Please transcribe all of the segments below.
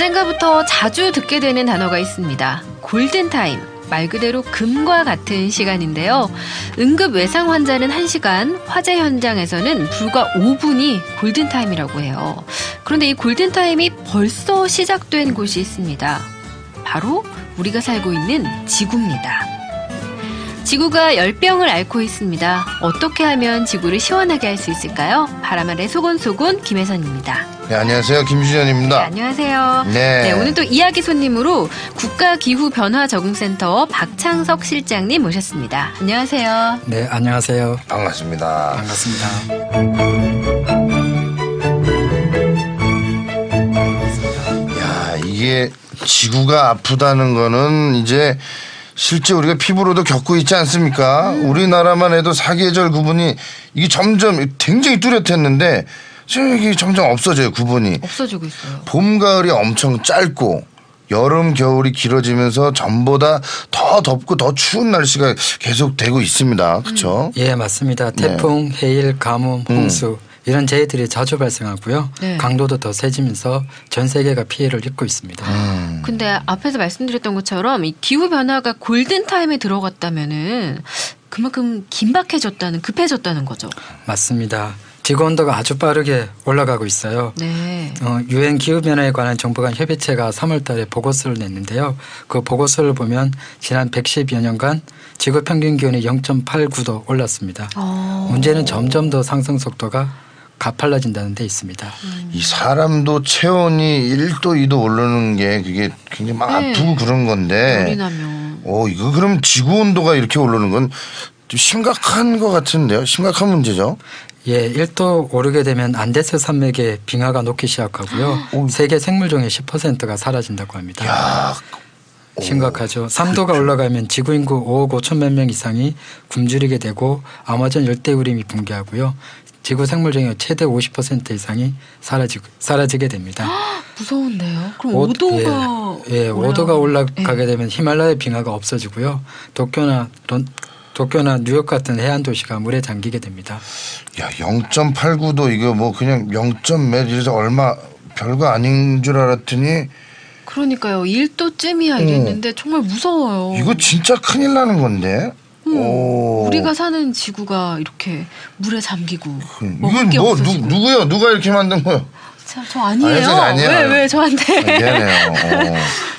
언젠가부터 자주 듣게 되는 단어가 있습니다. 골든타임. 말 그대로 금과 같은 시간인데요. 응급 외상 환자는 1시간, 화재 현장에서는 불과 5분이 골든타임이라고 해요. 그런데 이 골든타임이 벌써 시작된 곳이 있습니다. 바로 우리가 살고 있는 지구입니다. 지구가 열병을 앓고 있습니다. 어떻게 하면 지구를 시원하게 할 수 있을까요? 바람 아래 소곤소곤 김혜선입니다. 네, 안녕하세요. 김주현입니다. 네, 안녕하세요. 네. 네, 오늘 또 이야기 손님으로 국가기후변화적응센터 박창석 실장님 모셨습니다. 안녕하세요. 네, 안녕하세요. 반갑습니다. 반갑습니다. 야, 이게 지구가 아프다는 거는 이제 실제 우리가 피부로도 겪고 있지 않습니까? 우리나라만 해도 사계절 구분이 이게 점점 굉장히 뚜렷했는데 지금 이게 점점 없어져요, 구분이. 없어지고 있어요. 봄, 가을이 엄청 짧고 여름, 겨울이 길어지면서 전보다 더 덥고 더 추운 날씨가 계속 되고 있습니다. 그렇죠? 예, 맞습니다. 태풍, 해일, 가뭄, 홍수 이런 재해들이 자주 발생하고요. 네. 강도도 더 세지면서 전 세계가 피해를 입고 있습니다. 음. 근데 앞에서 말씀드렸던 것처럼 이 기후 변화가 골든 타임에 들어갔다면은 그만큼 긴박해졌다는 급해졌다는 거죠. 맞습니다. 지구 온도가 아주 빠르게 올라가고 있어요. 네. 어, 유엔 기후 변화에 관한 정부 간 협의체가 3월 달에 보고서를 냈는데요. 그 보고서를 보면 지난 110여 년간 지구 평균 기온이 0.89도 올랐습니다. 어. 문제는 점점 더 상승 속도가 가팔라진다는 데 있습니다. 이 사람도 체온이 1도, 2도 오르는 게 그게 굉장히 막 네. 아프고 그런 건데. 어, 이거 그럼 지구 온도가 이렇게 오르는 건 좀 심각한 것 같은데요. 심각한 문제죠. 예, 1도 오르게 되면 안데스 산맥의 빙하가 녹기 시작하고요. 세계 생물 종의 10%가 사라진다고 합니다. 야, 심각하죠. 3도가 올라가면 지구 인구 5억 5천 몇명 이상이 굶주리게 되고 아마존 열대우림이 붕괴하고요. 지구 생물종의 최대 50% 이상이 사라지고 사라지게 됩니다. 무서운데요. 그럼 오- 5도가 예, 예, 5도가 올라가게 되면 히말라야 빙하가 없어지고요. 도쿄나 론, 도쿄나 뉴욕 같은 해안 도시가 물에 잠기게 됩니다. 야, 0.89도 이거 뭐 그냥 0.몇 이래서 얼마 별거 아닌 줄 알았더니 그러니까요. 1도쯤이야 이랬는데 정말 무서워요. 어. 이거 진짜 큰일 나는 건데. 오. 음, 우리가 사는 지구가 이렇게 물에 잠기고 먹을 이건 게뭐 누, 없어지고. 누구요? 누가 이렇게 만든 거요? 참, 저 아니에요. 아, 아니에요. 왜 왜 저한테? 아, 미안해요. 어.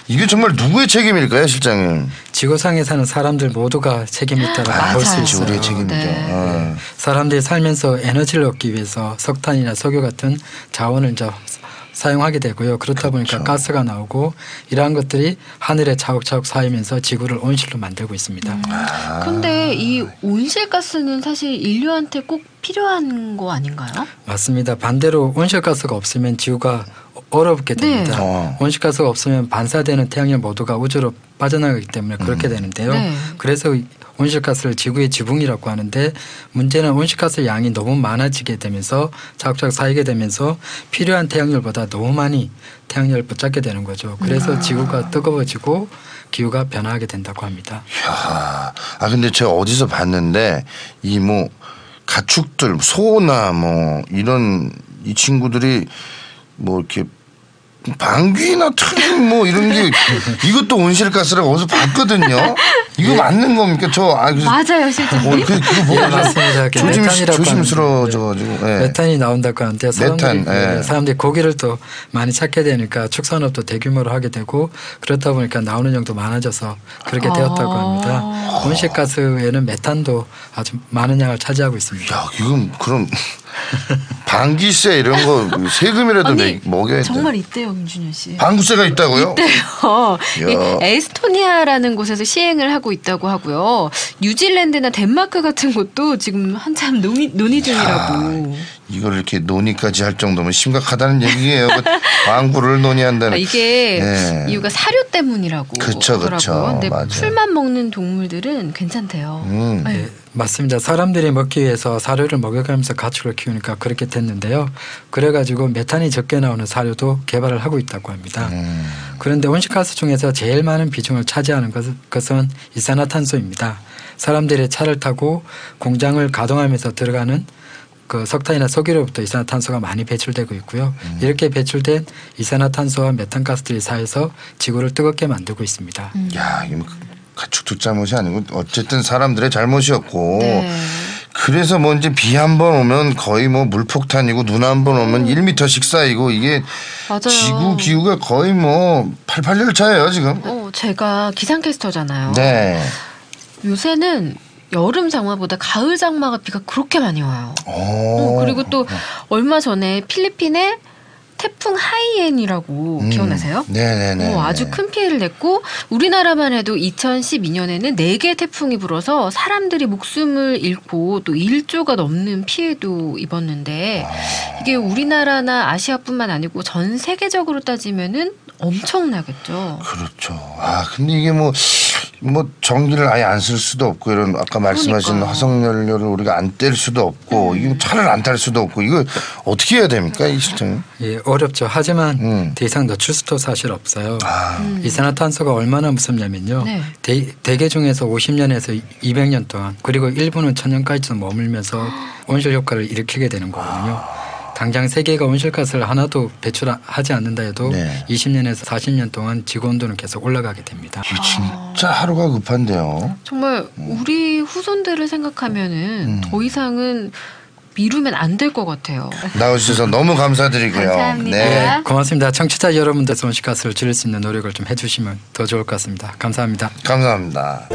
이게 정말 누구의 책임일까요, 실장님? 지구상에 사는 사람들 모두가 책임이 있다고 아, 볼수 맞아요. 있어요. 우리의 책임이죠. 네. 어. 사람들이 살면서 에너지를 얻기 위해서 석탄이나 석유 같은 자원을 이제 사용하게 되고요. 그렇다 보니까 그렇죠. 가스가 나오고 이러한 것들이 하늘에 차곡차곡 쌓이면서 지구를 온실로 만들고 있습니다. 음. 아. 근데 이 온실가스는 사실 인류한테 꼭 필요한 거 아닌가요? 맞습니다. 반대로 온실가스가 없으면 지구가 어렵게 됩니다. 네. 어. 온실가스가 없으면 반사되는 태양열 모두가 우주로 빠져나가기 때문에 그렇게 되는데요. 네. 그래서 이 온실가스를 지구의 지붕이라고 하는데 문제는 온실가스 양이 너무 많아지게 되면서 차곡차곡 쌓이게 되면서 필요한 태양열보다 너무 많이 태양열을 붙잡게 되는 거죠. 그래서 지구가 뜨거워지고 기후가 변화하게 된다고 합니다. 야, 아 근데 제가 어디서 봤는데 이뭐 가축들 소나 뭐 이런 이 친구들이 뭐 이렇게 방귀나 틀림 뭐 이런 게 이것도 온실가스라고 어디서 봤거든요. 이거 맞는 겁니까? 저 아, 그, 맞아요, 어, 실장님. 그, 그거 보고 예, 맞습니다. 그 조심, 메탄이라고 조심스러워져가지고. 예. 메탄이 나온다고 하는데 사람들이, 메탄, 예. 예, 사람들이 고기를 또 많이 찾게 되니까 축산업도 대규모로 하게 되고 그렇다 보니까 나오는 양도 많아져서 그렇게 아. 되었다고 합니다. 온실가스에는 메탄도 아주 많은 양을 차지하고 있습니다. 야, 이건 그럼 방귀세 이런 거 세금이라도 아니 내- 먹여야 돼. 정말 있대요, 김준현 씨. 방구세가 있다고요? 어, 야. 이 에스토니아라는 곳에서 시행을 하고 있다고 하고요. 뉴질랜드나 덴마크 같은 곳도 지금 한참 논의, 논의 중이라고. 이걸 이렇게 논의까지 할 정도면 심각하다는 얘기예요. 그 방구를 논의한다는. 아, 이게 예. 이유가 사료 때문이라고 하더라고요. 그쵸. 근데 맞아요. 풀만 먹는 동물들은 괜찮대요. 음. 네. 네, 맞습니다. 사람들이 먹기 위해서 사료를 먹여가면서 가축을 키우니까 그렇게 됐는데요. 그래가지고 메탄이 적게 나오는 사료도 개발을 하고 있다고 합니다. 음. 그런데 온실가스 중에서 제일 많은 비중을 차지하는 것- 것은 이산화탄소입니다. 사람들이 차를 타고 공장을 가동하면서 들어가는 그 석탄이나 석유로부터 이산화탄소가 많이 배출되고 있고요. 음. 이렇게 배출된 이산화탄소와 메탄가스들이 쌓여서 지구를 뜨겁게 만들고 있습니다. 야, 이거 가축도 잘못이 아니고 어쨌든 사람들의 잘못이었고 네. 그래서 뭐 이제 비한 번 오면 거의 뭐 물폭탄이고 눈 한 번 오면 1미터씩 쌓이고 이게 음. 맞아요. 지구 기후가 거의 뭐 88열차예요 지금. 어, 제가 기상캐스터잖아요. 네. 요새는 여름 장마보다 가을 장마가 비가 그렇게 많이 와요. 오. 어, 그리고 또 얼마 전에 필리핀에 태풍 하이엔이라고 음. 기억나세요? 네네네. 어, 아주 큰 피해를 냈고 우리나라만 해도 2012년에는 4개 태풍이 불어서 사람들이 목숨을 잃고 또 1조가 넘는 피해도 입었는데 이게 우리나라나 아시아뿐만 아니고 전 세계적으로 따지면은 엄청나겠죠. 그렇죠. 아 근데 이게 뭐. 뭐 전기를 아예 안 쓸 수도 없고 이런 아까 말씀하신 그러니까요. 음. 화석 연료를 우리가 안 뗄 수도 없고 이거 차를 안 탈 수도 없고 이거 어떻게 해야 됩니까 이 시스템? 예, 어렵죠. 하지만 음. 더 이상 늦출 수도 사실 없어요. 아, 음. 이산화탄소가 얼마나 무섭냐면요. 네. 대, 대개 중에서 50년에서 200년 동안 그리고 일부는 천년까지도 머물면서 온실 효과를 일으키게 되는 거거든요. 당장 세계가 온실가스를 하나도 배출하지 않는다 해도 네. 20년에서 40년 동안 지구 온도는 계속 올라가게 됩니다. 이게 진짜 하루가 급한데요. 정말 우리 후손들을 생각하면은 음. 더 이상은 미루면 안 될 것 같아요. 나와주셔서 너무 감사드리고요. 감사합니다. 네. 네, 고맙습니다. 청취자 여러분들 온실가스를 줄일 수 있는 노력을 좀 해주시면 더 좋을 것 같습니다. 감사합니다. 감사합니다.